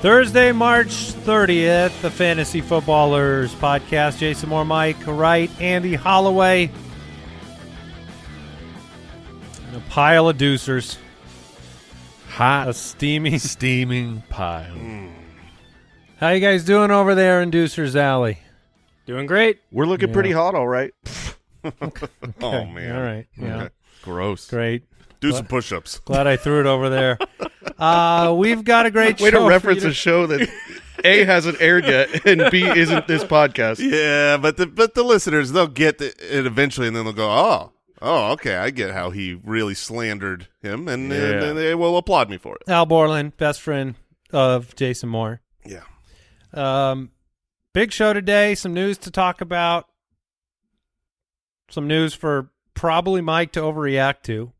Thursday, March 30th, the Fantasy Footballers Podcast. Jason Moore, Mike Wright, Andy Holloway. And a pile of deucers. Hot, A steamy. steaming pile. Hmm. How you guys doing over there in Deucers Alley? Doing great. We're looking Yeah. pretty hot, all right. Oh Okay, man! All right. Yeah. Okay. Gross. Great. Do some push-ups. Glad I threw it over there. Uh, we've got a great Way show. to for reference you a show that A hasn't aired yet, and B isn't this podcast. Yeah, but the but the listeners they'll get it eventually, and then they'll go, "Oh, oh, okay, I get how he really slandered him," and, and Yeah. then they will applaud me for it. Al Borland, best friend of Jason Moore. Yeah, Um, big show today. Some news to talk about. Some news for probably Mike to overreact to.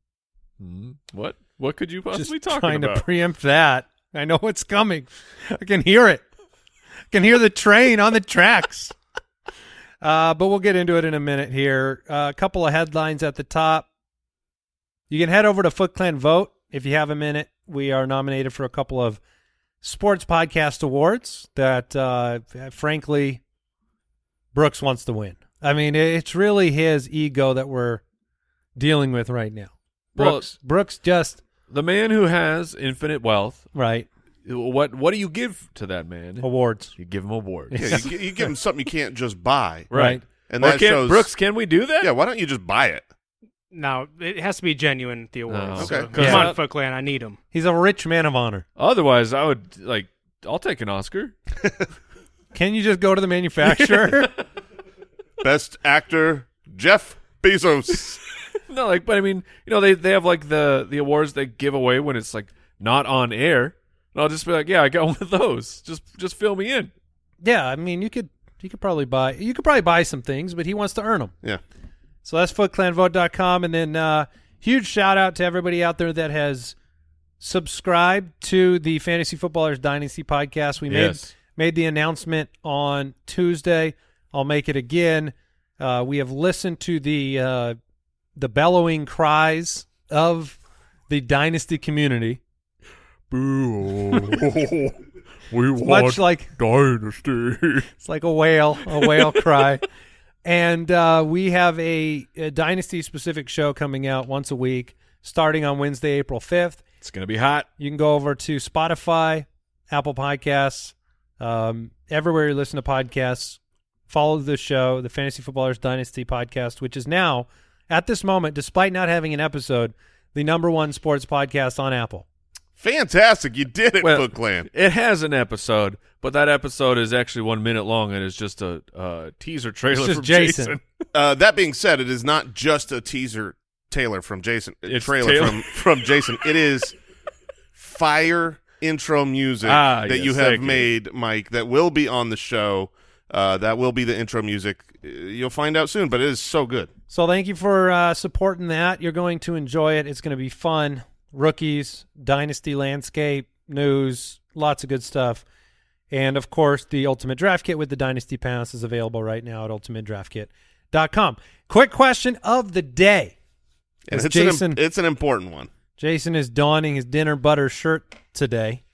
Hmm. What? What could you possibly Just talk trying about? to preempt that. I know what's coming. I can hear it. I can hear the train on the tracks. Uh, but we'll get into it in a minute here. Uh, a couple of headlines at the top. You can head over to Foot Clan Vote if you have a minute. We are nominated for a couple of sports podcast awards that, uh, frankly, Brooks wants to win. I mean, it's really his ego that we're dealing with right now. Well, Brooks, Brooks just the man who has infinite wealth. right What? What do you give to that man? awards. You give him awards, yeah. You, you give him something you can't just buy, Right. and Or that can, shows. Brooks, can we do that? yeah, why don't you just buy it? No, it has to be genuine. The awards. Oh, So, okay. Come on, Foot Clan. I need him. He's a rich man of honor. Otherwise, I would like. I'll take an Oscar. Can you just go to the manufacturer? Best actor Jeff Bezos. No, like, but I mean, you know, they they have like the the awards they give away when it's like not on air. And I'll just be like, yeah, I got one of those. Just just fill me in. yeah, I mean, you could you could probably buy you could probably buy some things, but he wants to earn them. yeah, So that's footclanvote.com. And then uh, huge shout out to everybody out there that has subscribed to the Fantasy Footballers Dynasty podcast. We Yes. made made the announcement on Tuesday. I'll make it again. Uh, we have listened to the uh, the bellowing cries of the Dynasty community, Boo! we much like dynasty. It's like a whale, a whale cry. And uh, we have a, a dynasty specific show coming out once a week, starting on Wednesday, April fifth. It's gonna be hot. You can go over to Spotify, Apple Podcasts, um, everywhere you listen to podcasts. Follow the show, the Fantasy Footballers Dynasty podcast, which is now, at this moment, despite not having an episode, the number one sports podcast on Apple. fantastic! You did it, Well- Foot Clan. It has an episode, but that episode is actually one minute long and it's just a uh, teaser trailer from Jason. Jason. Uh, that being said, it is not just a teaser Taylor from Jason. It's trailer Taylor. from from Jason. It is fire intro music Ah, that yes, you have thank you. made, Mike. That will be on the show. Uh, that will be the intro music. You'll find out soon, but it is so good. So thank you for uh, supporting that. You're going to enjoy it. It's going to be fun. Rookies, dynasty landscape, news, lots of good stuff. And of course, the Ultimate Draft Kit with the Dynasty Pass is available right now at ultimatedraftkit.com. Quick question of the day. It's an, Jason it's an important one. Jason is donning his dinner butter shirt today.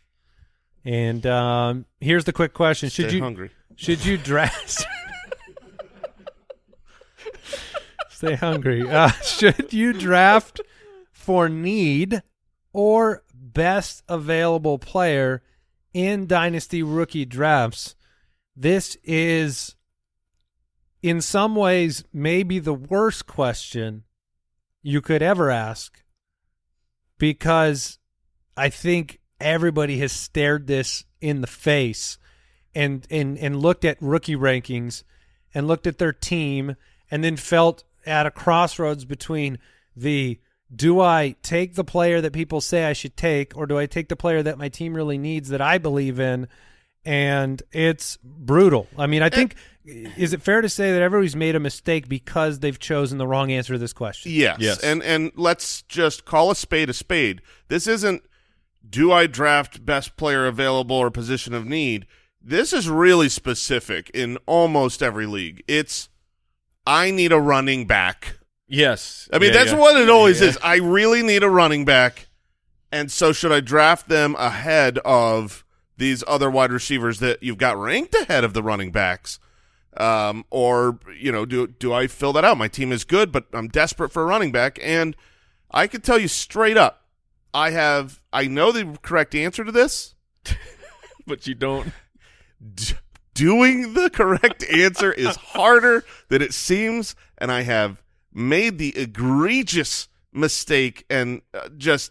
And um, here's the quick question: Should Stay you hungry? should you draft? Stay hungry. Uh, should you draft for need or best available player in dynasty rookie drafts? This is, in some ways, maybe the worst question you could ever ask because I think everybody has stared this in the face and and and looked at rookie rankings and looked at their team and then felt at a crossroads between the do I take the player that people say I should take or do I take the player that my team really needs that I believe in and it's brutal. I mean, I think is it fair to say that everybody's made a mistake because they've chosen the wrong answer to this question? Yes. Yes. And and let's just call a spade a spade. This isn't do I draft best player available or position of need. This is really specific in almost every league. It's I need a running back. Yes. I mean, Yeah, that's yeah. what it always Yeah. is. I really need a running back. And so should I draft them ahead of these other wide receivers that you've got ranked ahead of the running backs? Um, or, you know, do do I fill that out? My team is good, but I'm desperate for a running back. And I can tell you straight up, I have I know the correct answer to this. But you don't. D- doing the correct answer is harder than it seems, and I have made the egregious mistake and uh, just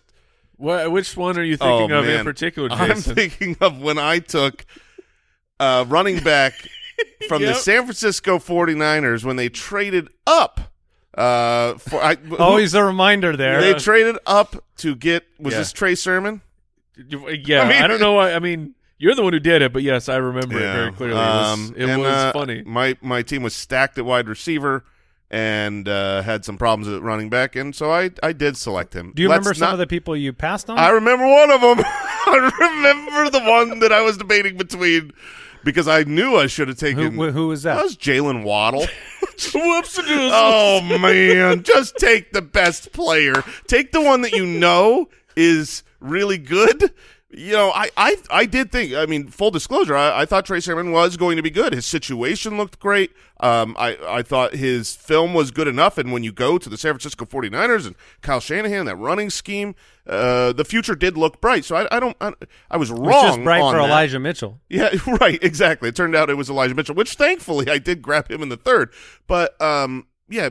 What, which one are you Oh, thinking of in man. particular, I'm thinking of when I took uh, running back from the San Francisco 49ers when they traded up. Uh, for I, Always a reminder there. they traded up to get was Yeah. this Trey Sermon? Yeah, I I, don't know why. I mean, you're the one who did it, but yes, I remember it very clearly. It was, Um, it and, was uh, funny. My my team was stacked at wide receiver and uh, had some problems at running back, and so I I did select him. Do you Let's remember some not- of the people you passed on? I remember one of them. I remember the one that I was debating between because I knew I should have taken. who, who was that that? was Jaylen Waddle. Whoops! oh man, just take the best player. Take the one that you know is really good. You know, I, I, I did think. I mean, full disclosure, I, I thought Trey Sermon was going to be good. His situation looked great. Um, I, I thought his film was good enough. And when you go to the San Francisco 49ers and Kyle Shanahan, that running scheme, uh, the future did look bright. So I, I don't. I, I was wrong. It was just bright for that. Elijah Mitchell. Yeah, right, exactly. It turned out it was Elijah Mitchell, which thankfully I did grab him in the third. But um, yeah,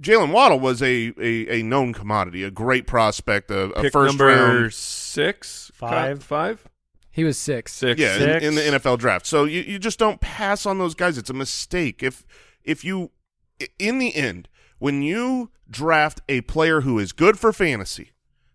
Jaylen Waddle was a, a, a known commodity, a great prospect, a, a Pick first number round. six, Five. five, He was six. six. Yeah, in, Six. in the NFL draft. So you, you just don't pass on those guys. It's a mistake. If if you in the end, when you draft a player who is good for fantasy,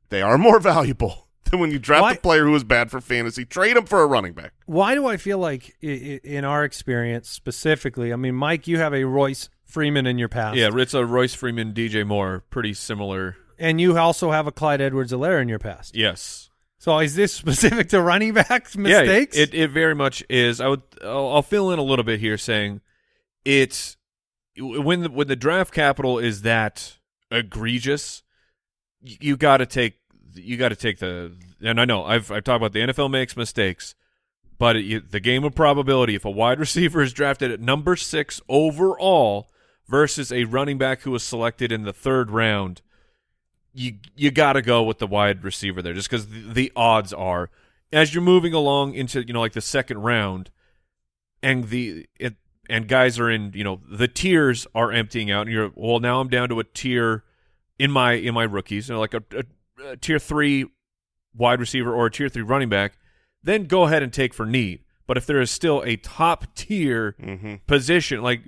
they are more valuable than when you draft Why- a player who is bad for fantasy. Trade him for a running back. Why do I feel like, i- i- in our experience specifically, I mean, Mike, you have a Royce Freeman in your past. Yeah, it's a Royce Freeman, DJ Moore, pretty similar. And you also have a Clyde Edwards-Helaire in your past. Yes. So is this specific to running backs mistakes? Yeah, it, it very much is. I would. I'll, I'll fill in a little bit here, saying it's when the, when the draft capital is that egregious, you, you got to take you got to take the. And I know I've I've talked about the NFL makes mistakes, but it, the game of probability. If a wide receiver is drafted at number six overall versus a running back who was selected in the third round, you you got to go with the wide receiver there, just because the, the odds are as you're moving along into you know like the second round, and the it, and guys are in you know the tiers are emptying out, and you're well now I'm down to a tier in my in my rookies, you know, like a, a, a tier three wide receiver or a tier three running back, then go ahead and take for need. But if there is still a top tier Mm-hmm. position, like,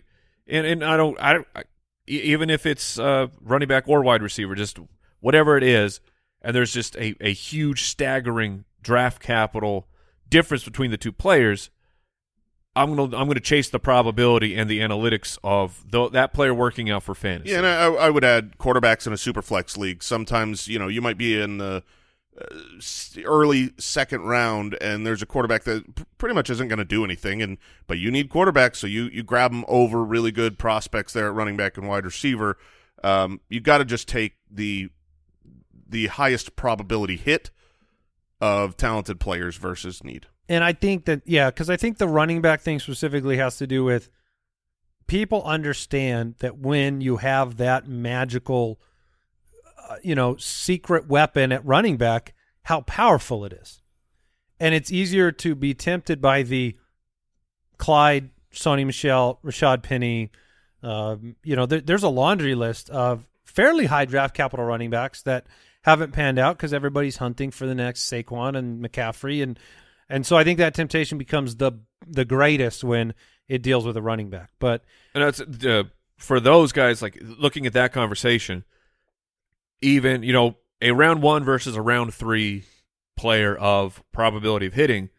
and, and I don't, I I, even if it's uh, running back or wide receiver, just whatever it is, and there's just a, a huge staggering draft capital difference between the two players. I'm gonna I'm gonna chase the probability and the analytics of tho- that player working out for fantasy. Yeah, and I, I would add quarterbacks in a super flex league. Sometimes you know you might be in the early second round, and there's a quarterback that pretty much isn't going to do anything, and but you need quarterbacks, so you you grab them over really good prospects there at running back and wide receiver. Um, you got to just take the the highest probability hit of talented players versus need. And I think that yeah, because I think the running back thing specifically has to do with people understand that when you have that magical, you know, secret weapon at running back, how powerful it is, and it's easier to be tempted by the Clyde, Sony Michel, Rashad Penny. Um, you know, there, there's a laundry list of fairly high draft capital running backs that haven't panned out because everybody's hunting for the next Saquon and McCaffrey, and and so I think that temptation becomes the the greatest when it deals with a running back. But And that's uh, for those guys like looking at that conversation. Even you know a round one versus a round three player of probability of hitting.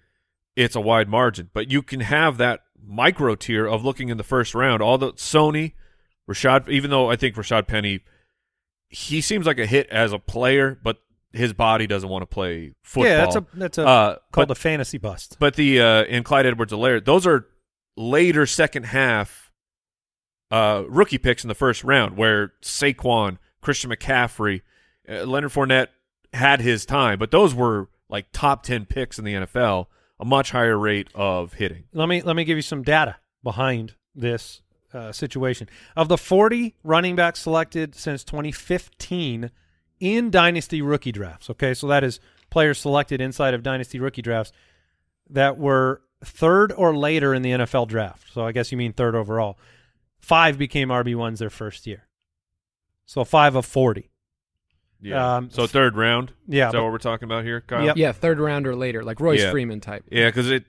it's a wide margin. But you can have that micro tier of looking in the first round. All the Sony, Rashad, even though I think Rashad Penny, he seems like a hit as a player, but his body doesn't want to play football. Yeah, that's a that's a uh, called but, a fantasy bust. but the uh, and Clyde Edwards-Helaire, those are later second half uh, rookie picks in the first round, where Saquon, Christian McCaffrey, uh, Leonard Fournette had his time, but those were like top ten picks in the NFL, a much higher rate of hitting. Let me let me give you some data behind this uh, situation. Of the 40 running backs selected since 2015 in dynasty rookie drafts, okay, so that is players selected inside of dynasty rookie drafts that were third or later in the NFL draft. So I guess you mean third overall. Five became RB ones their first year. So five of 40. Yeah. Um, so third round. Yeah, Is that but- what we're talking about here, Kyle? Yep. Yeah, third round or later, like Royce Yeah. Freeman type. Yeah, because it.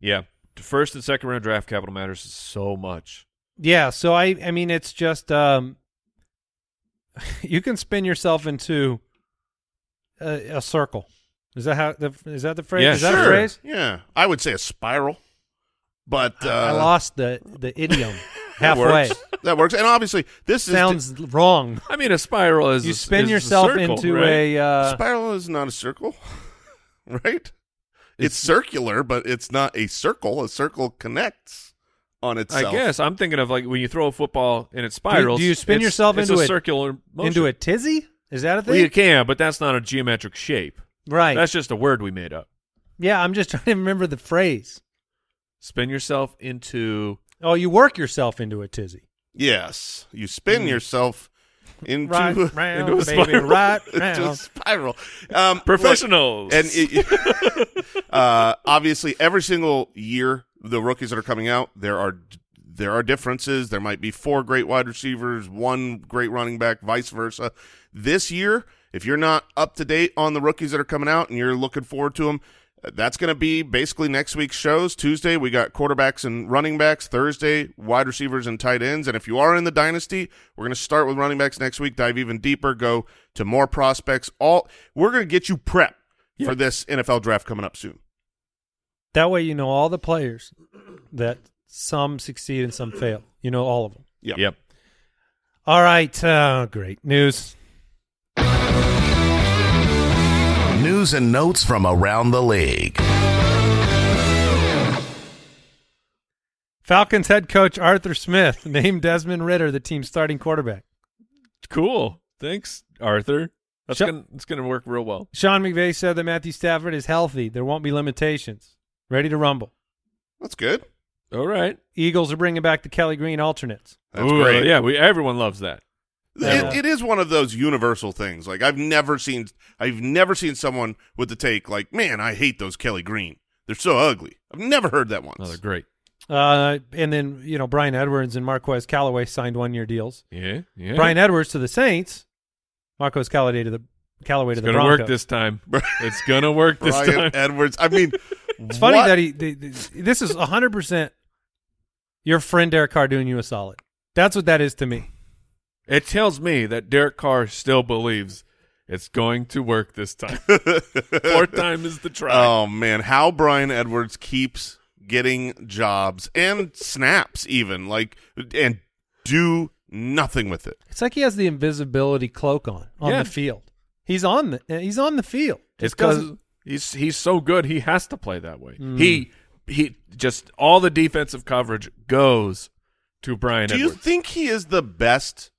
Yeah, the first and second round draft capital matters so much. Yeah, so I I mean it's just um you can spin yourself into a, a circle. Is that how the is that the phrase? Yeah, is that Sure. a phrase? Yeah, I would say a spiral, but uh, I lost the the idiom that halfway. works. That works, and obviously this is Sounds wrong. I mean, a spiral is You a- spin is a yourself circle, into right? a uh, spiral is not a circle, right? It's, circular, but it's not a circle. A circle connects on itself. I guess I'm thinking of like when you throw a football and it spirals. do you spin it's- yourself it's into a a- circular motion. into a tizzy. Is that a Well, you can, but that's not a geometric shape. right. That's just a word we made up. yeah, I'm just trying to remember the phrase. Spin yourself into. Oh, you work yourself into a tizzy. Yes, you spin yourself into Right a, round, into a baby, spiral. right into a spiral. Um, Professionals. and it, uh, obviously every single year the rookies that are coming out there are there are differences there might be four great wide receivers one great running back vice versa this year if you're not up to date on the rookies that are coming out and you're looking forward to them that's going to be basically next week's shows tuesday we got quarterbacks and running backs thursday wide receivers and tight ends and if you are in the dynasty we're going to start with running backs next week dive even deeper go to more prospects all we're going to get you prepped for this NFL draft coming up soon. That way, you know all the players that some succeed and some fail. You know all of them. Yep. Yep. All right. Uh, great news. News and notes from around the league. Falcons head coach Arthur Smith named Desmond Ridder the team's starting quarterback. Cool. Thanks, Arthur. That's Sure. gonna it's gonna work real well. Sean McVay said that Matthew Stafford is healthy. There won't be limitations. Ready to rumble. That's good. All right. Eagles are bringing back the Kelly Green alternates. That's Ooh, great. Yeah, we everyone loves that. Yeah. It, it is one of those universal things. Like I've never seen, I've never seen someone with the take like, "Man, I hate those Kelly Green. They're so ugly." I've never heard that once. Oh, they're great. Uh, and then you know Bryan Edwards and Marquez Callaway signed one year deals. Yeah, yeah. Bryan Edwards to the Saints. Marquez Callaway to the Callaway it's to the gonna Broncos. work this time. it's gonna work this time. Bryan time. Edwards. I mean, It's funny what- that he. th- th- This is hundred percent. Your friend Derek Carr doing you a solid. That's what that is to me. It tells me that Derek Carr still believes it's going to work this time. Fourth time is the try. Oh man, how Bryan Edwards keeps getting jobs and snaps even like and do nothing with it. It's like he has the invisibility cloak on on Yeah. the field. He's on the he's on the field. it's Just doesn't- because he's he's so good. He has to play that way. Mm. He he just all the defensive coverage goes to Bryan Edwards. Do you think he is the best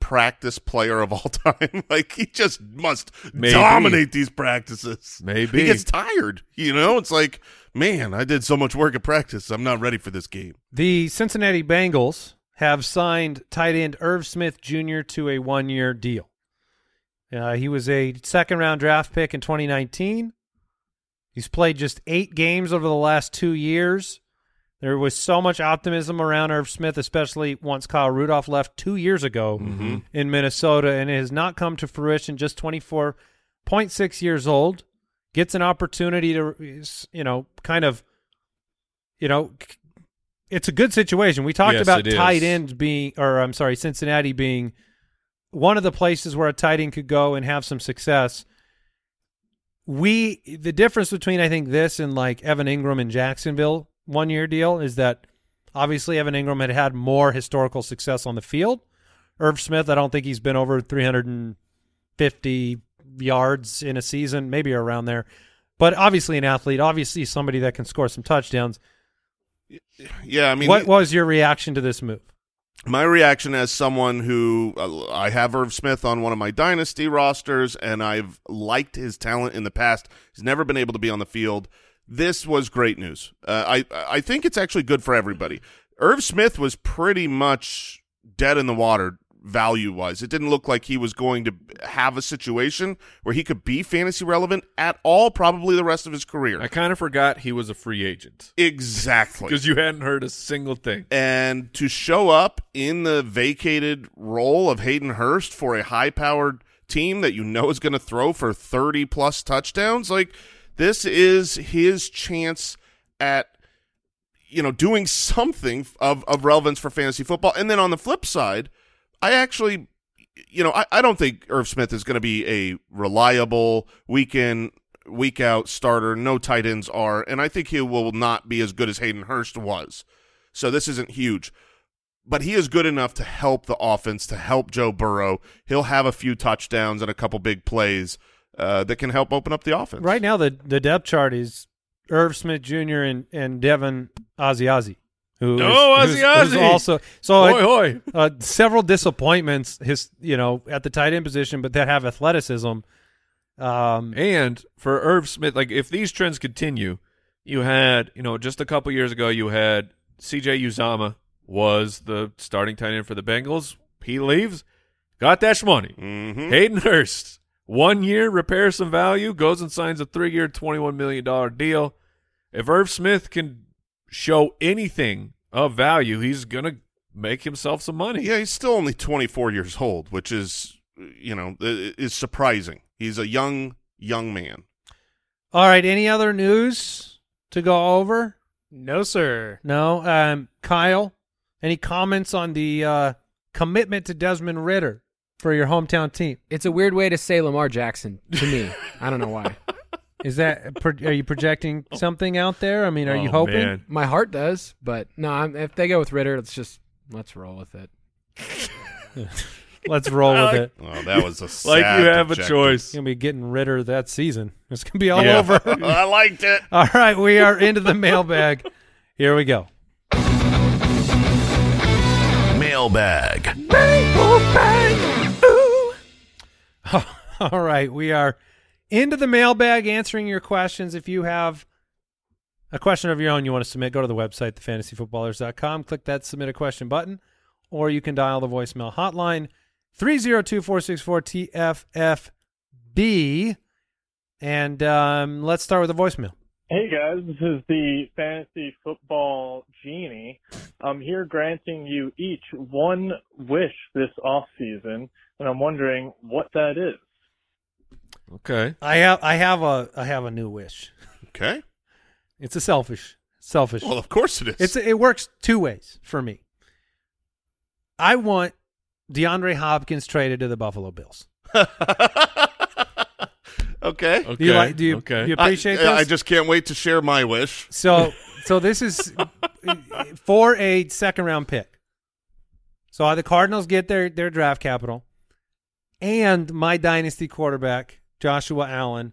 practice player of all time? like he just must Maybe. dominate these practices. Maybe. He gets tired, you know? It's like, man, I did so much work at practice. I'm not ready for this game. The Cincinnati Bengals have signed tight end Irv Smith Jr. to a one year deal. Uh, he was a second round draft pick in 2019. He's played just eight games over the last two years. There was so much optimism around Irv Smith, especially once Kyle Rudolph left two years ago mm-hmm. in Minnesota, and it has not come to fruition. Just 24.6 years old. Gets an opportunity to, you know, kind of, you know, it's a good situation. We talked Yes, about tight ends being, or I'm sorry, Cincinnati being one of the places where a tight end could go and have some success. we the difference between I think this and like Evan Engram in Jacksonville one year deal is that obviously Evan Engram had had more historical success on the field. Irv Smith, I don't think he's been over 350 yards in a season, maybe around there. But obviously an athlete, obviously somebody that can score some touchdowns. Yeah, I mean, what was your reaction to this move? my reaction as someone who uh, I have Irv Smith on one of my dynasty rosters, and I've liked his talent in the past. He's never been able to be on the field. This was great news. Uh, I I think it's actually good for everybody. Irv Smith was pretty much dead in the water value wise. It didn't look like he was going to have a situation where he could be fantasy relevant at all, probably the rest of his career. I kind of forgot he was a free agent exactly. because you hadn't heard a single thing. and to show up in the vacated role of Hayden Hurst for a high powered team that you know is going to throw for 30 plus touchdowns, like this is his chance at you know doing something of, of relevance for fantasy football. And then on the flip side, I actually you know, I, I don't think Irv Smith is going to be a reliable week in, week out starter. No tight ends are, and I think he will not be as good as Hayden Hurst was. So this isn't huge. But he is good enough to help the offense, to help Joe Burrow. He'll have a few touchdowns and a couple big plays uh, that can help open up the offense. Right now, the the depth chart is Irv Smith Jr. and and Devin Ozzy who is- Oh, who's- Ozzy who's Ozzy. also so Hoi hoi. uh, several disappointments his you know at the tight end position, but that have athleticism. Um, And for Irv Smith, like if these trends continue, you had, you know, just a couple years ago, you had CJ Uzomah was the starting tight end for the Bengals. He leaves, got that money. Mm-hmm. Hayden Hurst, one year, repairs some value, goes and signs a three year, $21 million deal. If Irv Smith can show anything of value, he's going to make himself some money. Yeah, he's still only 24 years old, which is, you know, is surprising. He's a young, young man. all right, any other news to go over? No, sir. No. Um, Kyle, any comments on the uh, commitment to Desmond Ridder for your hometown team? It's a weird way to say Lamar Jackson to me. I don't know why. Is that are you projecting something out there? I mean, are you Oh, hoping? man. My heart does, but no. I'm, if they go with Ridder, let's just let's roll with it. Let's roll with it. Oh, that was a Like you have a objective. choice. Gonna be getting Ridder that season. It's gonna be all Yeah. over. I liked it. all right, we are into the mailbag. Here we go. Mailbag. All right, we are into the mailbag answering your questions. If you have a question of your own you want to submit, go to the website, thefantasyfootballers.com, click that submit a question button, or you can dial the voicemail hotline 302-464-TFFB. And um, let's start with the voicemail. Hey guys, this is the fantasy football genie. I'm here granting you each one wish this off season, and I'm wondering what that is. Okay. I have I have a I have a new wish. Okay. It's a selfish selfish. Well, of course it is. It's it works two ways for me. I want DeAndre Hopkins traded to the Buffalo Bills. okay. Okay. Do you like? Do you, okay. do you appreciate I, this? I just can't wait to share my wish. so so this is for a second round pick. So the Cardinals get their their draft capital, and my dynasty quarterback Joshua Allen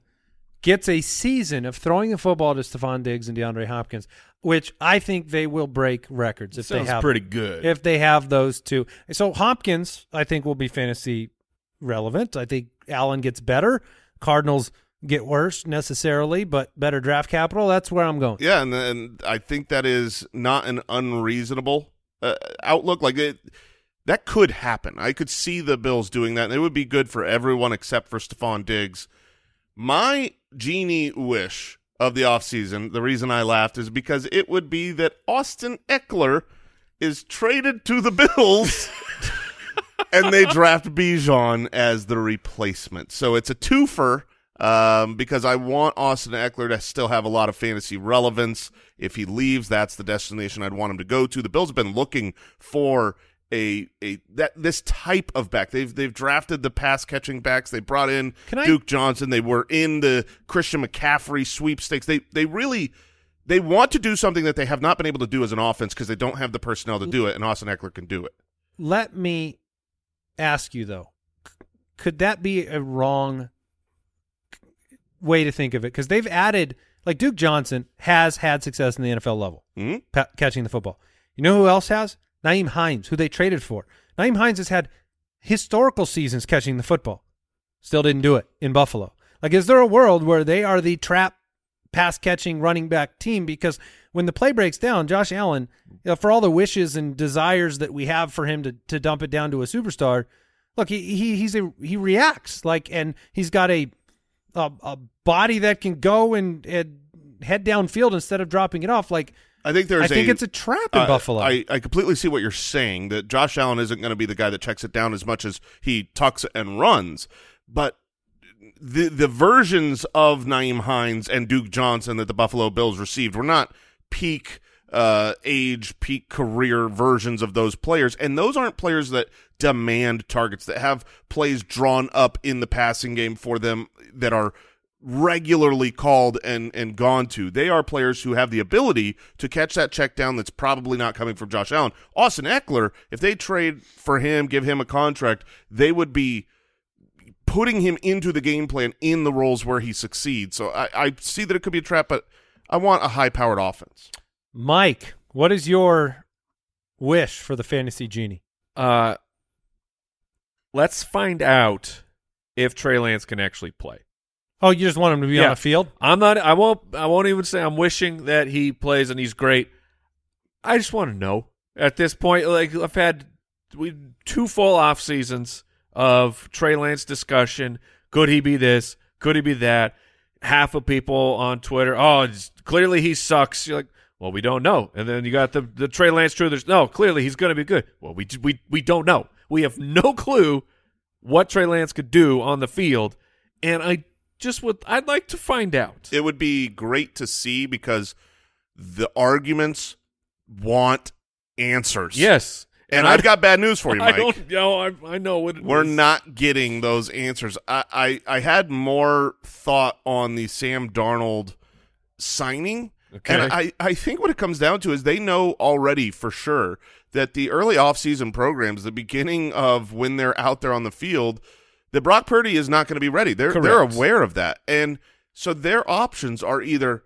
gets a season of throwing the football to Stefon Diggs and DeAndre Hopkins, which I think they will break records if Sounds they have pretty good. if they have those two. So Hopkins, I think, will be fantasy relevant. I think Allen gets better. Cardinals get worse necessarily, but better draft capital. That's where I'm going. Yeah, and and I think that is not an unreasonable uh, outlook. Like it, that could happen. I could see the Bills doing that, and it would be good for everyone except for Stefon Diggs. My genie wish of the offseason, the reason I laughed is because it would be that Austin Ekeler is traded to the Bills. and they draft Bijan as the replacement. So it's a twofer um, because I want Austin Ekeler to still have a lot of fantasy relevance. If he leaves, that's the destination I'd want him to go to. The Bills have been looking for a a that this type of back. They've they've drafted the pass catching backs. They brought in Can I- Duke Johnson. They were in the Christian McCaffrey sweepstakes. They they really they want to do something that they have not been able to do as an offense because they don't have the personnel to do it, and Austin Ekeler can do it. Let me ask you though, could that be a wrong way to think of it? Because they've added, like Duke Johnson has had success in the NFL level, Mhm. pa- catching the football. You know who else has? Nyheim Hines, who they traded for. Nyheim Hines has had historical seasons catching the football. Still didn't do it in Buffalo. Like, is there a world where they are the trap pass catching running back team? Because when the play breaks down, Josh Allen, you know, for all the wishes and desires that we have for him to, to dump it down to a superstar, look, he, he he's a he reacts like, and he's got a a, a body that can go and, and head downfield instead of dropping it off. Like, I think there's I think a, it's a trap in Uh, Buffalo. I, I completely see what you're saying that Josh Allen isn't going to be the guy that checks it down as much as he tucks and runs, but the the versions of Nyheim Hines and Duke Johnson that the Buffalo Bills received were not peak uh, age, peak career versions of those players, and those aren't players that demand targets that have plays drawn up in the passing game for them that are regularly called and and gone to. They are players who have the ability to catch that check down that's probably not coming from Josh Allen. Austin Ekeler, if they trade for him, give him a contract, they would be putting him into the game plan in the roles where he succeeds. So I, I see that it could be a trap, but I want a high powered offense. Mike, what is your wish for the fantasy genie? Uh, let's find out if Trey Lance can actually play. Oh, you just want him to be Yeah. on the field? I'm not. I won't. I won't even say I'm wishing that he plays and he's great. I just want to know at this point. Like I've had we two full off seasons of Trey Lance discussion. Could he be this? Could he be that? Half of people on Twitter, oh, clearly he sucks. You're like, well, we don't know. And then you got the the Trey Lance truthers. No, clearly he's going to be good. Well, we we we don't know. We have no clue what Trey Lance could do on the field, and I just what I'd like to find out. It would be great to see because the arguments want answers. Yes, And, I- I've got bad news for you, I Mike. don't know. I, I know what it We're is. not getting those answers. I, I, I had more thought on the Sam Darnold signing. Okay. And I, I think what it comes down to is they know already for sure that the early offseason programs, the beginning of when they're out there on the field, that Brock Purdy is not going to be ready. They're they're aware of that. And so their options are either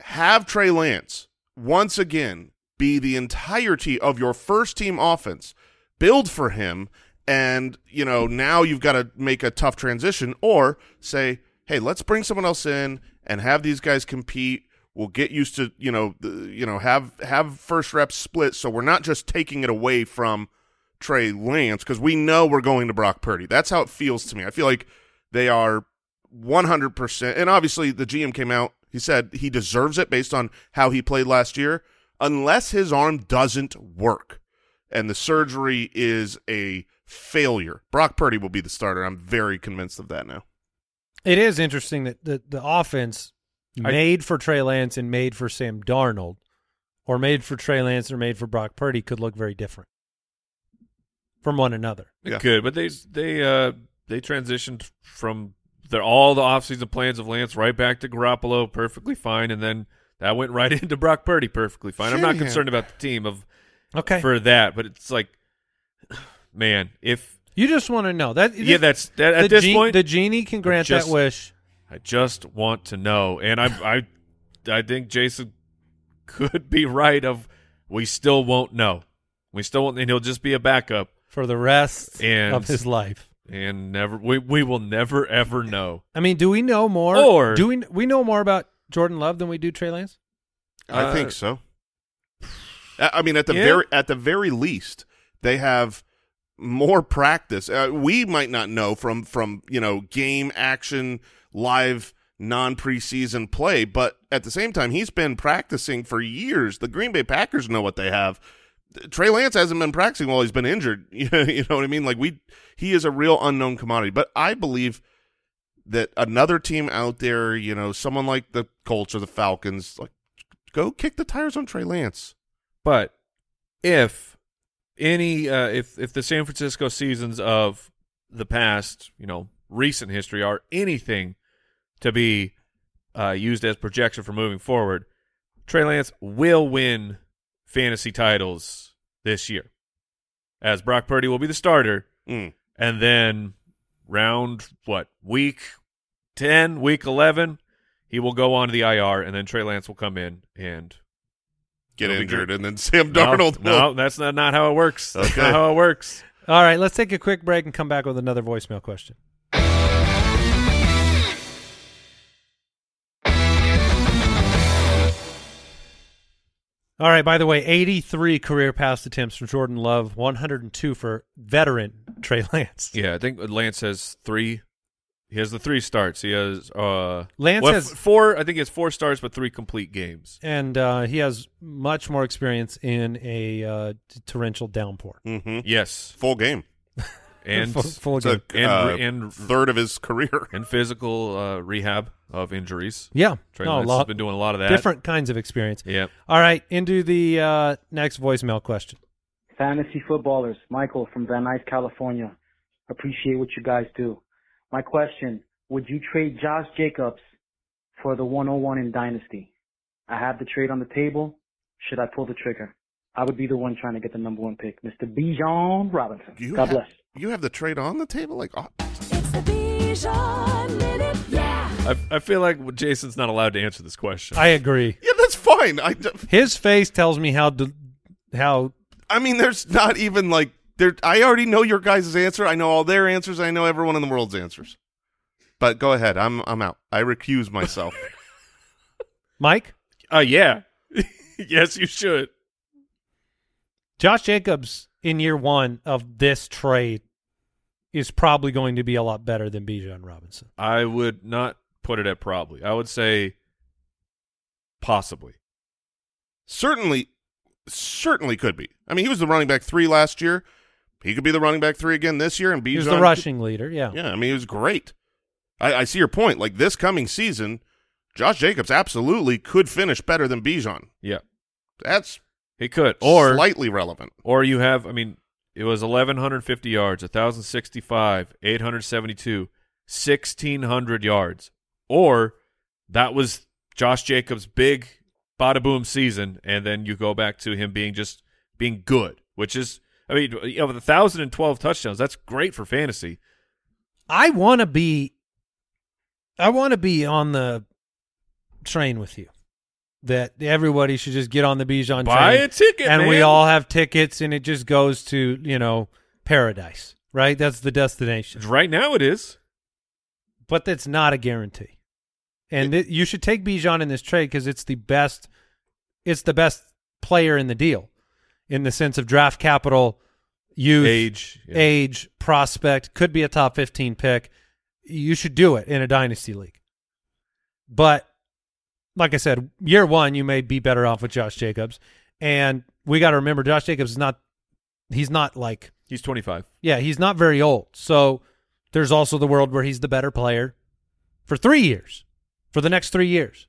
have Trey Lance once again be the entirety of your first team offense, build for him, and you know now you've got to make a tough transition, or say, hey, let's bring someone else in and have these guys compete. We'll get used to you know the, you know have have first reps split, so we're not just taking it away from Trey Lance because we know we're going to Brock Purdy. That's how it feels to me. I feel like they are 100%. And obviously, the GM came out. He said he deserves it based on how he played last year, unless his arm doesn't work and the surgery is a failure. Brock Purdy will be the starter. I'm very convinced of that now. It is interesting that the, the offense I- made for Trey Lance and made for Sam Darnold, or made for Trey Lance or made for Brock Purdy, could look very different from one another. It Yeah. could, but they they uh they transitioned from their all the offseason plans of Lance right back to Garoppolo perfectly fine, and then that went right into Brock Purdy perfectly fine. I'm not Shanahan. concerned about the team of Okay, for that, but it's like, man, if you just want to know that. yeah, that's that, at this gen- point. the genie can grant just- that wish. I just want to know, and I I I think Jason could be right. Of we still won't know. We still won't, and he'll just be a backup, for the rest And- of his life. and never we we will never ever know. I mean, do we know more? Or- do we we know more about Jordan Love than we do Trey Lance? I Uh, think so. I I mean, at the yeah. very at the very least, they have more practice. Uh, we might not know from from you know game action live non preseason play, but at the same time, he's been practicing for years. The Green Bay Packers know what they have. Trey Lance hasn't been practicing while he's been injured. you know what I mean? Like we, he is a real unknown commodity. But I believe that another team out there, you know, someone like the Colts or the Falcons, like go kick the tires on Trey Lance. But if any uh, if if the San Francisco seasons of the past, you know, recent history are anything to be uh, used as projection for moving forward, Trey Lance will win fantasy titles this year, as Brock Purdy will be the starter, Mm. and then round what week ten, week eleven, he will go on to the IR, and then Trey Lance will come in and Get injured, and then Sam No, Darnold. No, will- that's not, not how it works. That's Okay. not how it works. All right, let's take a quick break and come back with another voicemail question. All right, by the way, 83 career pass attempts from Jordan Love, 102 for veteran Trey Lance. Yeah, I think Lance has three. He has the three starts. He has uh Lance well, has- four. I think he has four starts, but three complete games. And uh, he has much more experience in a uh, torrential downpour. Mm-hmm. Yes, Full game. And full, full It's a game. and uh, and third of his career. and physical uh, rehab of injuries. Yeah, Trey no, Lance lot, has been doing a lot of that. different kinds of experience. Yeah. All right, into the uh, next voicemail question. Fantasy footballers, Michael from Van Nuys, California. Appreciate what you guys do. My question, would you trade Josh Jacobs for the 101 in Dynasty? I have the trade on the table. Should I pull the trigger? I would be the one trying to get the number one pick, Mr. Bijan Robinson. You God have- bless. You have the trade on the table, like oh, It's the Bijan Minute, yeah. I, I feel like Jason's not allowed to answer this question. I agree. yeah, that's fine. I, d- His face tells me how de- how I mean, there's not even like there. I already know your guys' answer. I know all their answers. I know everyone in the world's answers. But go ahead. I'm I'm out. I recuse myself. Mike uh, yeah. yes, you should. Josh Jacobs in year one of this trade is probably going to be a lot better than Bijan Robinson. I would not put it at probably. I would say possibly. certainly, certainly could be. I mean, he was the running back three last year. He could be the running back three again this year. And He was the rushing leader. Yeah. Yeah, I mean, he was great. I, I see your point. Like this coming season, Josh Jacobs absolutely could finish better than Bijan. Yeah, That's he could. Or slightly relevant. or you have. I mean, it was eleven hundred fifty yards, thousand sixty five, eight hundred seventy two, sixteen hundred yards. Or that was Josh Jacobs' big bada boom season, and then you go back to him being just being good, which is. I mean, you know, with a thousand and twelve touchdowns, that's great for fantasy. I want to be I want to be on the train with you. That everybody should just get on the Bijan Buy train. a ticket, and we all have tickets and it just goes to, you know, paradise, right? That's the destination. Right now, it is. But that's not a guarantee. And it, you should take Bijan in this trade because it's the best. It's the best player in the deal, in the sense of draft capital, youth, Age, yeah. age, prospect. Could be a top fifteen pick. You should do it in a dynasty league. But like I said, year one you may be better off with Josh Jacobs, and we got to remember Josh Jacobs is not. He's not like He's twenty five. yeah, he's not very old. So there's also the world where he's the better player for three years, for the next three years.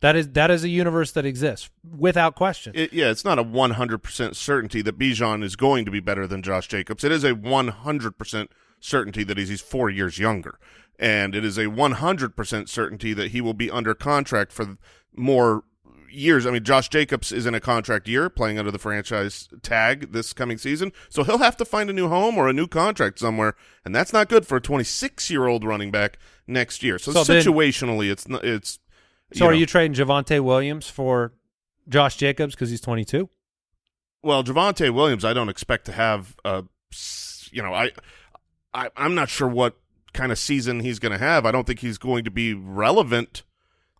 That is that is a universe that exists without question. It, yeah, it's not a 100% certainty that Bijan is going to be better than Josh Jacobs. It is a 100% certainty that he's, he's four years younger. And it is a 100% certainty that he will be under contract for more years. I mean, Josh Jacobs is in a contract year playing under the franchise tag this coming season. So he'll have to find a new home or a new contract somewhere. And that's not good for a 26 year old running back next year. So, So then- situationally, it's, not, it's, so are know. you trading Javonte Williams for Josh Jacobs because he's 22? Well, Javonte Williams, I don't expect to have a, you know, I, I I'm not sure what kind of season he's going to have. I don't think he's going to be relevant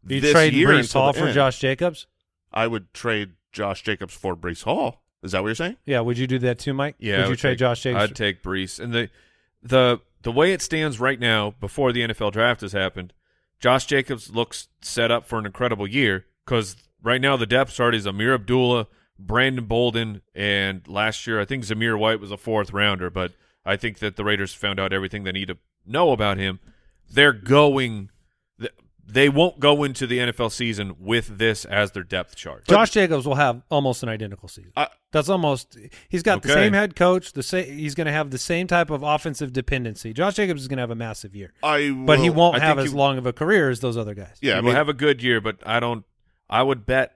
You this trading year. Breece Hall for end. Josh Jacobs? I would trade Josh Jacobs for Breece Hall. Is that what you're saying? Yeah, would you do that too, Mike? Yeah, would I you trade take, Josh Jacobs? I'd take Breece. And the the the way it stands right now, before the NFL draft has happened, Josh Jacobs looks set up for an incredible year because right now the depth chart is Ameer Abdullah, Brandon Bolden, and last year I think Zamir White was a fourth rounder, but I think that the Raiders found out everything they need to know about him. They're going. they won't go into the NFL season with this as their depth chart. Josh Jacobs will have almost an identical season. I- That's almost. He's got the same head coach. The same. He's going to have the same type of offensive dependency. Josh Jacobs is going to have a massive year, I but he will- won't I have as you- long of a career as those other guys. Yeah, I he mean, will have a good year, but I don't. I would bet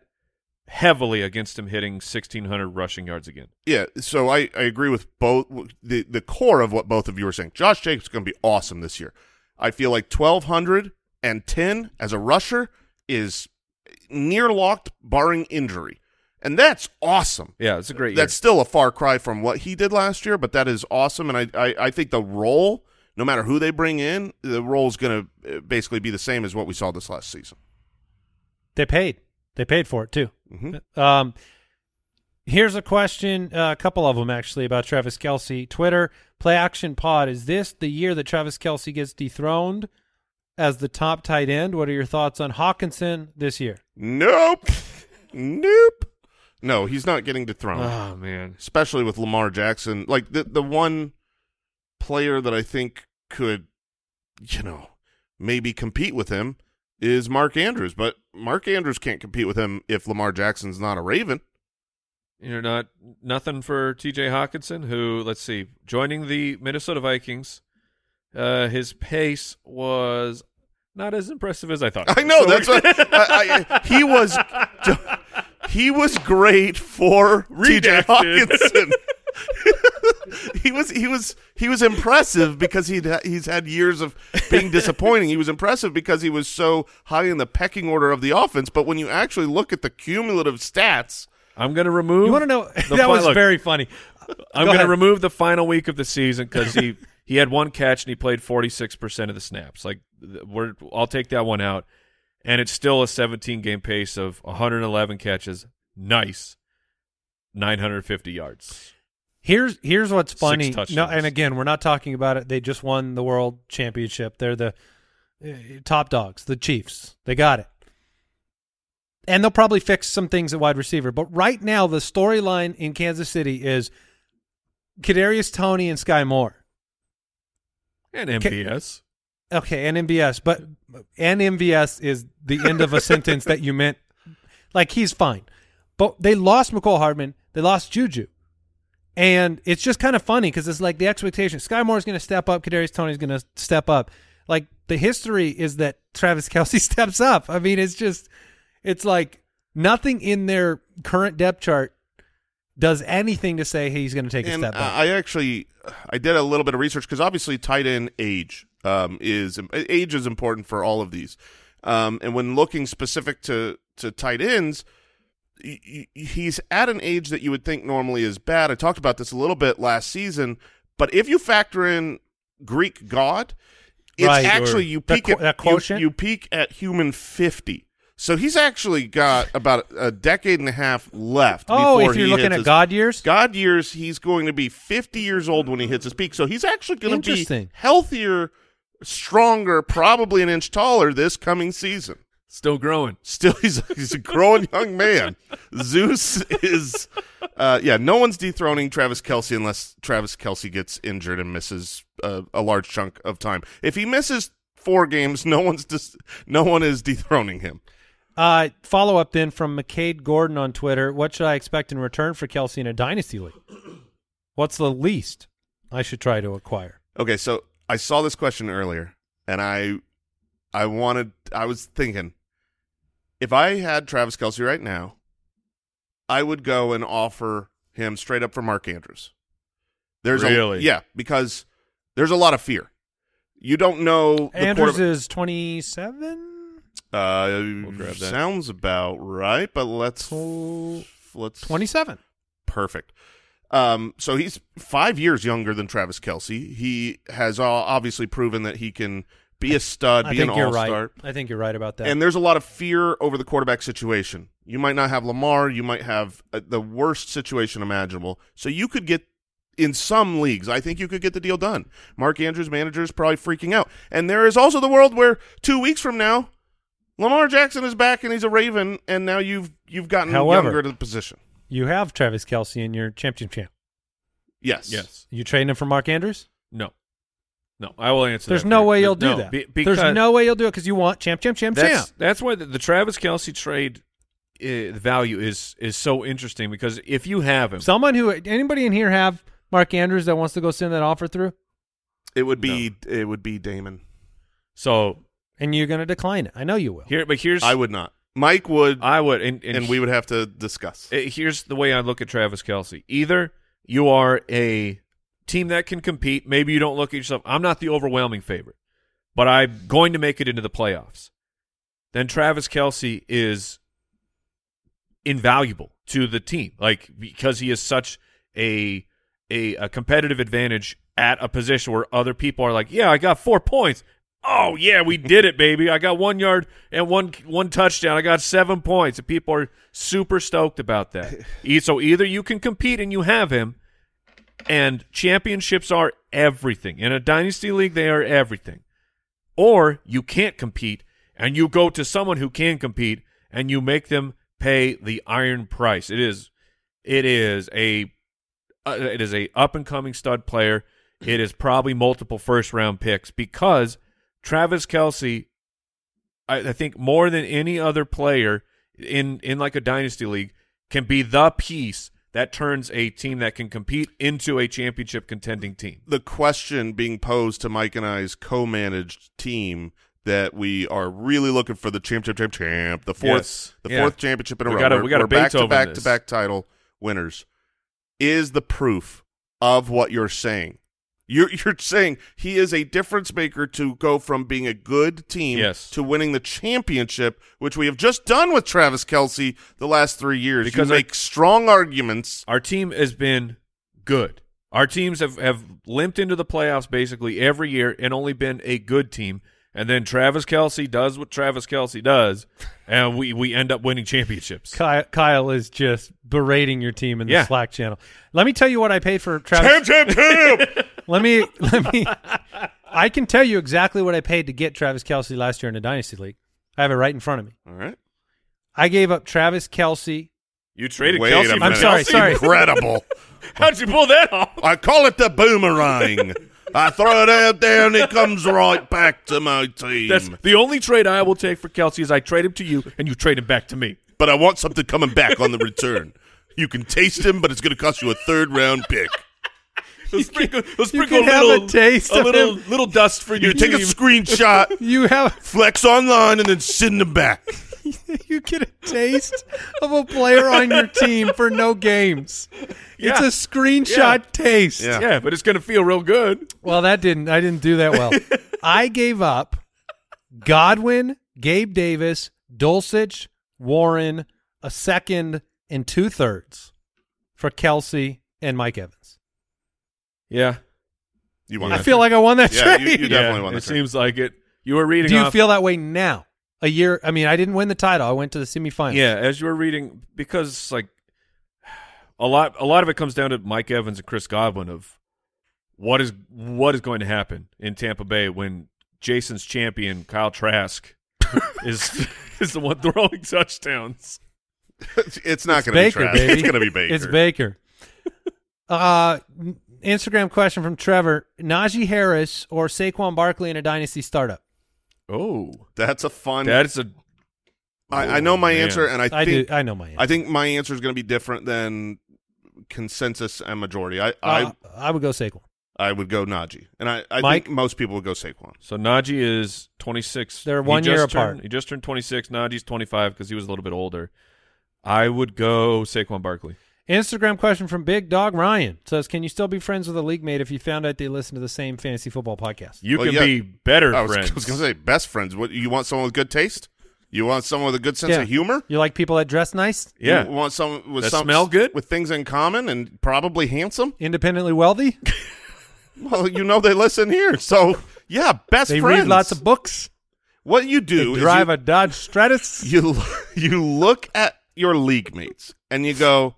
heavily against him hitting 1,600 rushing yards again. Yeah, so I, I agree with both the the core of what both of you are saying. Josh Jacobs is going to be awesome this year. I feel like twelve hundred and ten as a rusher is near locked, barring injury, and that's awesome. Yeah, it's a great year. That's still a far cry from what he did last year, but that is awesome. And I I, I think the role, no matter who they bring in, the role is going to uh, basically be the same as what we saw this last season. They paid. They paid for it too. Mhm. Um, here's a question, uh, a couple of them actually about Travis Kelce. Twitter play action pod. Is this the year that Travis Kelce gets dethroned as the top tight end? What are your thoughts on Hockenson this year? Nope, nope. No, he's not getting dethroned. oh man, especially with Lamar Jackson. Like the the one player that I think could, you know, maybe compete with him is Mark Andrews, but Mark Andrews can't compete with him if Lamar Jackson's not a Raven. you're not nothing for T.J. Hockenson, who let's see, joining the Minnesota Vikings. Uh, his pace was not as impressive as I thought. I know So that's what I, I, he was. He was great for TJ Hockenson. he was he was he was impressive because he'd ha- he's had years of being disappointing. He was impressive because he was so high in the pecking order of the offense. But when you actually look at the cumulative stats, I'm going to remove. You want to know? the that fi- was look, very funny. I'm going to remove the final week of the season because he he had one catch and he played 46 percent of the snaps. Like we're, I'll take that one out, and it's still a 17 game pace of 111 catches. Nice, 950 yards. Here's here's what's funny. No, and again, we're not talking about it. They just won the world championship. They're the uh, top dogs, the Chiefs. They got it. And they'll probably fix some things at wide receiver. But right now, the storyline in Kansas City is Kadarius Toney and Skyy Moore. And MVS. Okay, and MVS, but and MVS is the end of a sentence that you meant. Like he's fine, but they lost Mecole Hardman. They lost Juju, and it's just kind of funny because it's like the expectation. Skyy Moore's going to step up. Kadarius Toney's going to step up. Like the history is that Travis Kelce steps up. I mean, it's just it's like nothing in their current depth chart does anything to say he's going to take a step up. I actually I did a little bit of research because obviously tight end age um, is age is important for all of these, um, and when looking specific to to tight ends, he's at an age that you would think normally is bad. I talked about this a little bit last season, but if you factor in Greek god, it's Right. actually you peak qu- at you- you peak at human fifty. So he's actually got about a decade and a half left. oh, if you're looking at his- God years, God years, he's going to be 50 years old when he hits his peak. So he's actually going to be healthier, stronger, probably an inch taller this coming season. Still growing. Still, he's, he's a growing young man. Zeus is, uh, yeah, no one's dethroning Travis Kelce unless Travis Kelce gets injured and misses uh, a large chunk of time. If he misses four games, no one's dis- no one is dethroning him. Uh, follow up then from McCade Gordon on Twitter. What should I expect in return for Kelce in a dynasty league? What's the least I should try to acquire? Okay, so I saw this question earlier, and I, I wanted, I was thinking, if I had Travis Kelce right now, I would go and offer him straight up for Mark Andrews. There's Really? a yeah, because there's a lot of fear. You don't know the Andrews quarterback- is 27? uh, grab that. sounds about right, but let's let's 27. Perfect. Um, so he's five years younger than Travis Kelce. He has uh, obviously proven that he can be a stud, I be an think you're all-star. right. I think you're right about that. And there's a lot of fear over the quarterback situation. You might not have Lamar. You might have uh, the worst situation imaginable. So you could get in some leagues. I think you could get the deal done. Mark Andrews' manager is probably freaking out. And there is also the world where two weeks from now, Lamar Jackson is back and he's a Raven, and now you've you've gotten However- younger to the position. you have Travis Kelce in your championship champ. Yes. Yes. You trading him for Mark Andrews? No. No, I will answer. That. There's that no for you. way you'll do No, that. be- There's no way you'll do it because you want champ, champ, champ, that's, champ. That's why the, the Travis Kelce trade uh, value is is so interesting because if you have him, Someone who anybody in here have Mark Andrews that wants to go send that offer through, It would be it would be Damon. so and you're going to decline it. I know you will. here, but here's I would not. Mike would, I would, and, and, and we would have to discuss. Uh, here's the way I look at Travis Kelce. Either you are a team that can compete. Maybe you don't look at yourself. I'm not the overwhelming favorite, but I'm going to make it into the playoffs. Then Travis Kelce is invaluable to the team, like because he is such a a, a competitive advantage at a position where other people are like, yeah, I got four points. Oh yeah, we did it, baby! I got one yard and one one touchdown. I got seven points, and people are super stoked about that. So either you can compete and you have him, and championships are everything in a dynasty league. They are everything, or you can't compete and you go to someone who can compete and you make them pay the iron price. It is, it is a, uh, it is a up and coming stud player. It is probably multiple first round picks because Travis Kelce, I, I think more than any other player in in like a dynasty league, can be the piece that turns a team that can compete into a championship contending team. the question being posed to Mike and I's co-managed team that we are really looking for the champ, champ, champ, the fourth, Yes. the Yeah. fourth championship in a We row. gotta- We're- we gotta we're back to Beethoven back this. to back title winners. Is the proof of what you're saying? You're you're saying he is a difference maker to go from being a good team Yes. to winning the championship, which we have just done with Travis Kelce the last three years. Because you I- make strong arguments. Our team has been good. Our teams have, have limped into the playoffs basically every year and only been a good team. And then Travis Kelce does what Travis Kelce does, and we, we end up winning championships. Kyle, Kyle is just berating your team in the Yeah. Slack channel. Let me tell you what I paid for Travis. Champ, champ, champ. let me let me. I can tell you exactly what I paid to get Travis Kelce last year in a dynasty league. I have it right in front of me. All right. I gave up Travis Kelce. You traded Wait Kelce a for minute. I'm sorry, Kelce? sorry. Incredible. How'd you pull that off? I call it the boomerang. I throw it out there and it comes right back to my team. That's the only trade I will take for Kelce is I trade him to you and you trade him back to me. but I want something coming back on the return. You can taste him, but it's going to cost you a third round pick. He'll sprinkle, he'll You sprinkle can a have little, a taste a little, little dust for your You take a screenshot, You have flex online, and then send them back. you get a taste of a player on your team for no games. Yeah. It's a screenshot Yeah. taste. Yeah. yeah, but it's going to feel real good. Well, that didn't. I didn't do that well. I gave up Godwin, Gabe Davis, Dulcich, Warren, a second, and two thirds for Kelce and Mike Evans. Yeah, You won I that feel like I won that Yeah, you- trade. you definitely yeah, won It trade. seems like it. You were reading. do you off- feel that way now? A year. I mean, I didn't win the title. I went to the semifinals. Yeah, as you were reading, because like a lot, a lot of it comes down to Mike Evans and Chris Godwin of what is what is going to happen in Tampa Bay when Jason's champion Kyle Trask is is the one throwing touchdowns. It's not going to be Baker, trash. baby. It's going to be Baker. It's Baker. Uh, n- Instagram question from Trevor: Najee Harris or Saquon Barkley in a dynasty startup? Oh, That's a fun. that's a. I, I know my Oh, man. answer, and I I, think do. I know my answer. I think my answer is going to be different than consensus and majority. I Uh, I would go Saquon. I I would go Najee, and I I Mike? think most people would go Saquon. So Najee is 26. They're one year just apart. turned- he just turned 26. Najee's 25 because he was a little bit older. I would go Saquon Barkley. Instagram question from Big Dog Ryan says: Can you still be friends with a league mate if you found out they listen to the same fantasy football podcast? You Well, can yeah. be better I was, friends. I was going to say best friends. What you want? Someone with good taste? You want someone with a good sense Yeah. of humor? You like people that dress nice, yeah. You want someone with That some smell good? with things in common, and probably handsome. independently wealthy. Well, you know they listen here, so yeah, best they friends. read lots of books. What you They do is drive you, a Dodge Stratus. you you look at your league mates and you go,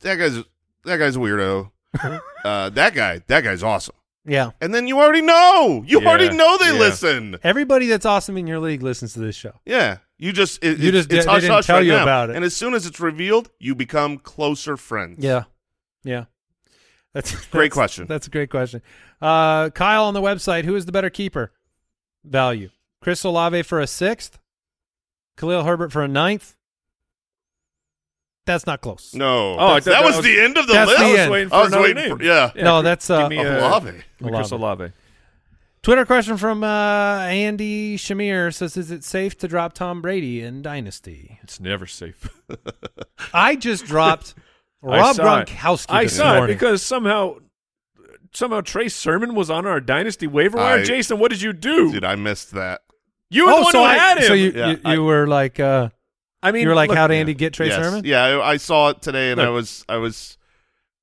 that guy's that guy's a weirdo. uh, that guy, that guy's awesome. yeah. And then you already know. You Yeah, already know they yeah. listen. Everybody that's awesome in your league listens to this show. Yeah. You just it, You it's, just it's they hush didn't hush tell right you now. about it. And as soon as it's revealed, you become closer friends. Yeah. Yeah. That's Great question. That's a great question. Uh, Kyle on the website, who is the better keeper? Value. Chris Olave for a sixth. Khalil Herbert for a ninth. That's not close. No. Oh, that, that was, was- the end of the That's list. the I was end. waiting for was another waiting name. for- yeah. no, that's uh, Give me a, Olave. Chris Olave. Twitter question from uh, Andy Shamir says, "Is it safe to drop Tom Brady in Dynasty?" It's never safe. I just dropped I Rob saw it. Gronkowski. I saw morning. it because somehow, somehow Trey Sermon was on our dynasty waiver wire. I- Jason, what did you do? Dude, I missed that. you were the one so who I, had him. so you Yeah, you, I- you were like uh, I mean, you're like, look, how'd Andy get Trey Yes. Sermon? Yeah, I, I saw it today, and Look. I was, I was,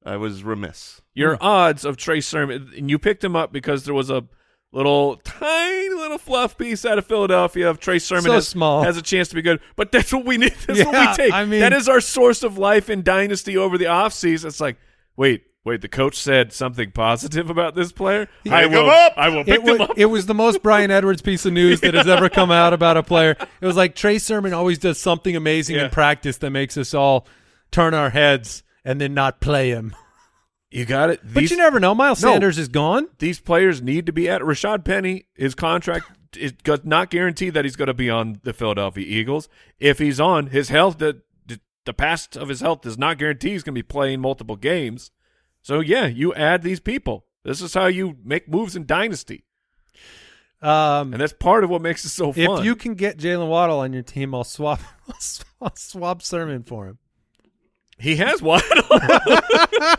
I was remiss. your hmm. odds of Trey Sermon, and you picked him up because there was a little tiny little fluff piece out of Philadelphia of Trey Sermon So has, small. has a chance to be good. But that's what we need. That's what we take. I mean- that is our source of life in dynasty over the offseason. It's like, wait, wait, the coach said something positive about this player. I Pick will. him up. I will pick It them was, up. it was the most Bryan Edwards piece of news that has ever come out about a player. It was like Trey Sermon always does something amazing Yeah. in practice that makes us all turn our heads and then not play him. You got it. But you never know. Miles No. Sanders is gone. these players need to be at Rashaad Penny. His contract is not guaranteed that he's going to be on the Philadelphia Eagles. If he's on, his health, the, the, the past of his health does not guarantee he's going to be playing multiple games. So, yeah, you add these people. This is how you make moves in Dynasty. Um, And that's part of what makes it so fun. if you can get Jaylen Waddle on your team, I'll swap. I'll swap Sermon for him. he has Waddle.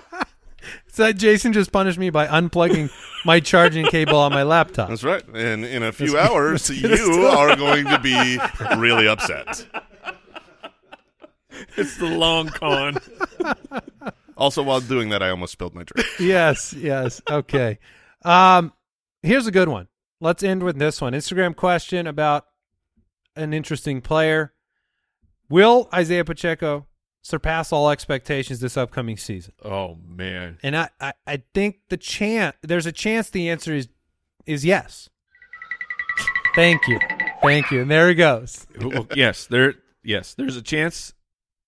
So Jason just punished me by unplugging my charging cable on my laptop. That's right. And in a few Let's hours, let's get it you are going to be really upset. it's the long con. Also, while doing that, I almost spilled my drink. yes, yes. Okay. Um, here's a good one. Let's end with this one. Instagram question about an interesting player. Will Isaiah Pacheco surpass all expectations this upcoming season? Oh, man. And I, I, I think the chance there's a chance the answer is is yes. Thank you. Thank you. And there he goes. Yes, there. Yes, there's a chance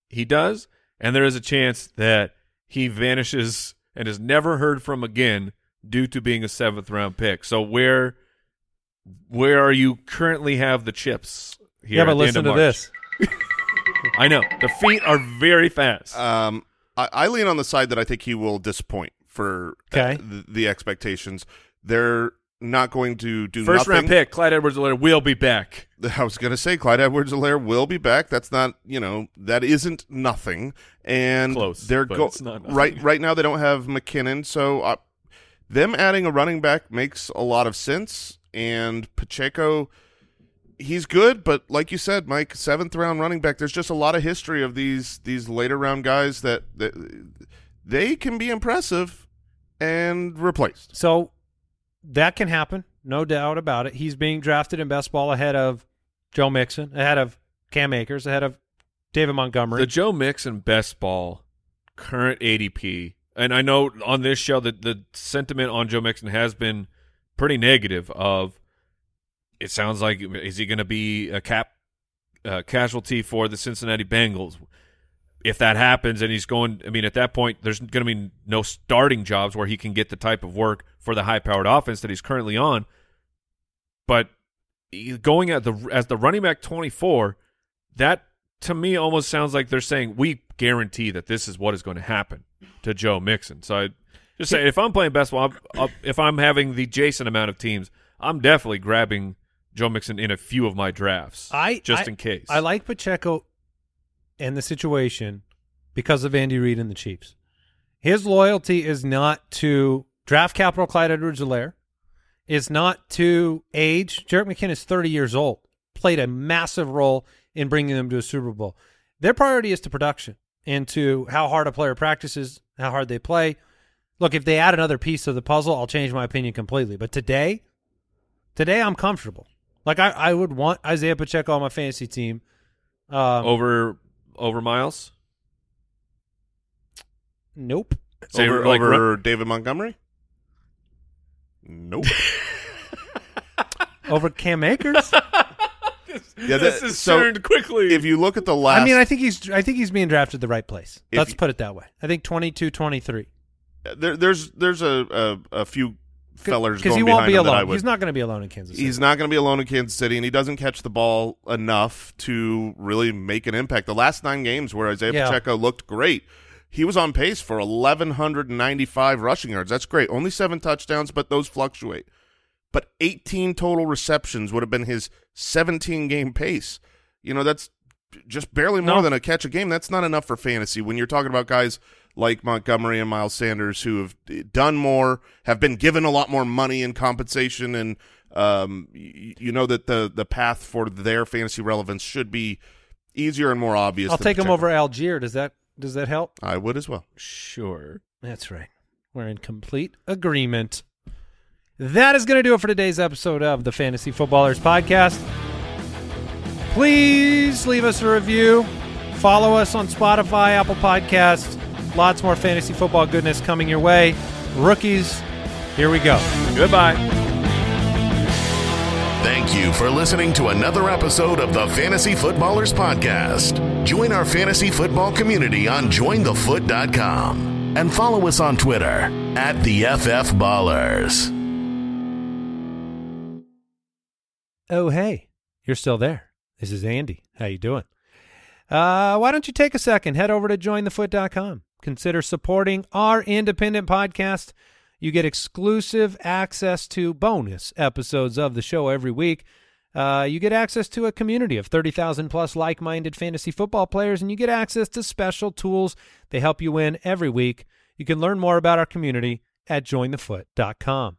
he does, and there is a chance that he vanishes and is never heard from again due to being a seventh round pick. So where, where are you currently have the chips? Here yeah, at but the end listen of to March? this. I know the feet are very fast. Um, I, I lean on the side that I think he will disappoint for uh, Okay. the, the expectations. They're not going to do First nothing. round pick, Clyde Edwards-Helaire will be back. I was going to say Clyde Edwards-Helaire will be back. That's not, you know, that isn't nothing. And Close, they're but go- it's not right right now they don't have McKinnon, so uh, them adding a running back makes a lot of sense. And Pacheco, he's good, but like you said, Mike, seventh round running back. There's just a lot of history of these these later round guys that that they can be impressive and replaced. So that can happen, no doubt about it. He's being drafted in best ball ahead of Joe Mixon, ahead of Cam Akers, ahead of David Montgomery. The Joe Mixon best ball current ADP, and I know on this show that the sentiment on Joe Mixon has been pretty negative. Of it sounds like is he going to be a cap uh, casualty for the Cincinnati Bengals? If that happens, and he's going, I mean, at that point, there's going to be no starting jobs where he can get the type of work for the high-powered offense that he's currently on. But going at the as the running back 24, that to me almost sounds like they're saying we guarantee that this is what is going to happen to Joe Mixon. So I just say if I'm playing best ball, I'm- if I'm having the Jason amount of teams, I'm definitely grabbing Joe Mixon in a few of my drafts, I just I- in case. I like Pacheco and the situation because of Andy Reid and the Chiefs. His loyalty is not to draft capital Clyde Edwards-Helaire. is not to age. Jerick McKinnon is 30 years old. Played a massive role in bringing them to a Super Bowl. Their priority is to production and to how hard a player practices, how hard they play. Look, if they add another piece of the puzzle, I'll change my opinion completely. But today, today I'm comfortable. Like I, I would want Isaiah Pacheco on my fantasy team. Um, over over Miles. Nope. Say, over like, over run- David Montgomery? Nope. Over Cam Akers. yeah, this that- is so turned quickly. if you look at the last I mean, I think he's I think he's being drafted the right place. If Let's you- put it that way. I think 22, 23. there, there's there's a a, a few fellers because going he won't behind be him that I alone. would- He's not going to be alone in Kansas City. He's not going to be alone in Kansas City, and he doesn't catch the ball enough to really make an impact. The last nine games where Isaiah Yeah. Pacheco looked great, he was on pace for 1,195 rushing yards. That's great. Only seven touchdowns, but those fluctuate. But 18 total receptions would have been his 17 game pace. You know, that's just barely more No. than a catch a game. That's not enough for fantasy when you're talking about guys like Montgomery and Miles Sanders who have done more, have been given a lot more money in compensation, and um, you know that the the path for their fantasy relevance should be easier and more obvious. I'll take him over Allgeier. Does that does that help? I would as well. Sure. That's right. We're in complete agreement. That is going to do it for today's episode of the Fantasy Footballers Podcast. Please leave us a review. Follow us on Spotify, Apple Podcasts. Lots more fantasy football goodness coming your way. Rookies, here we go. Goodbye. Thank you for listening to another episode of the Fantasy Footballers Podcast. Join our fantasy football community on jointhefoot.com and follow us on Twitter at the FF Ballers. Oh, hey, you're still there. This is Andy. How you doing? Uh, why don't you take a second, head over to jointhefoot.com. Consider supporting our independent podcast. You get exclusive access to bonus episodes of the show every week. Uh, you get access to a community of 30,000 plus like minded fantasy football players, and you get access to special tools. They help you win every week. You can learn more about our community at jointhefoot.com.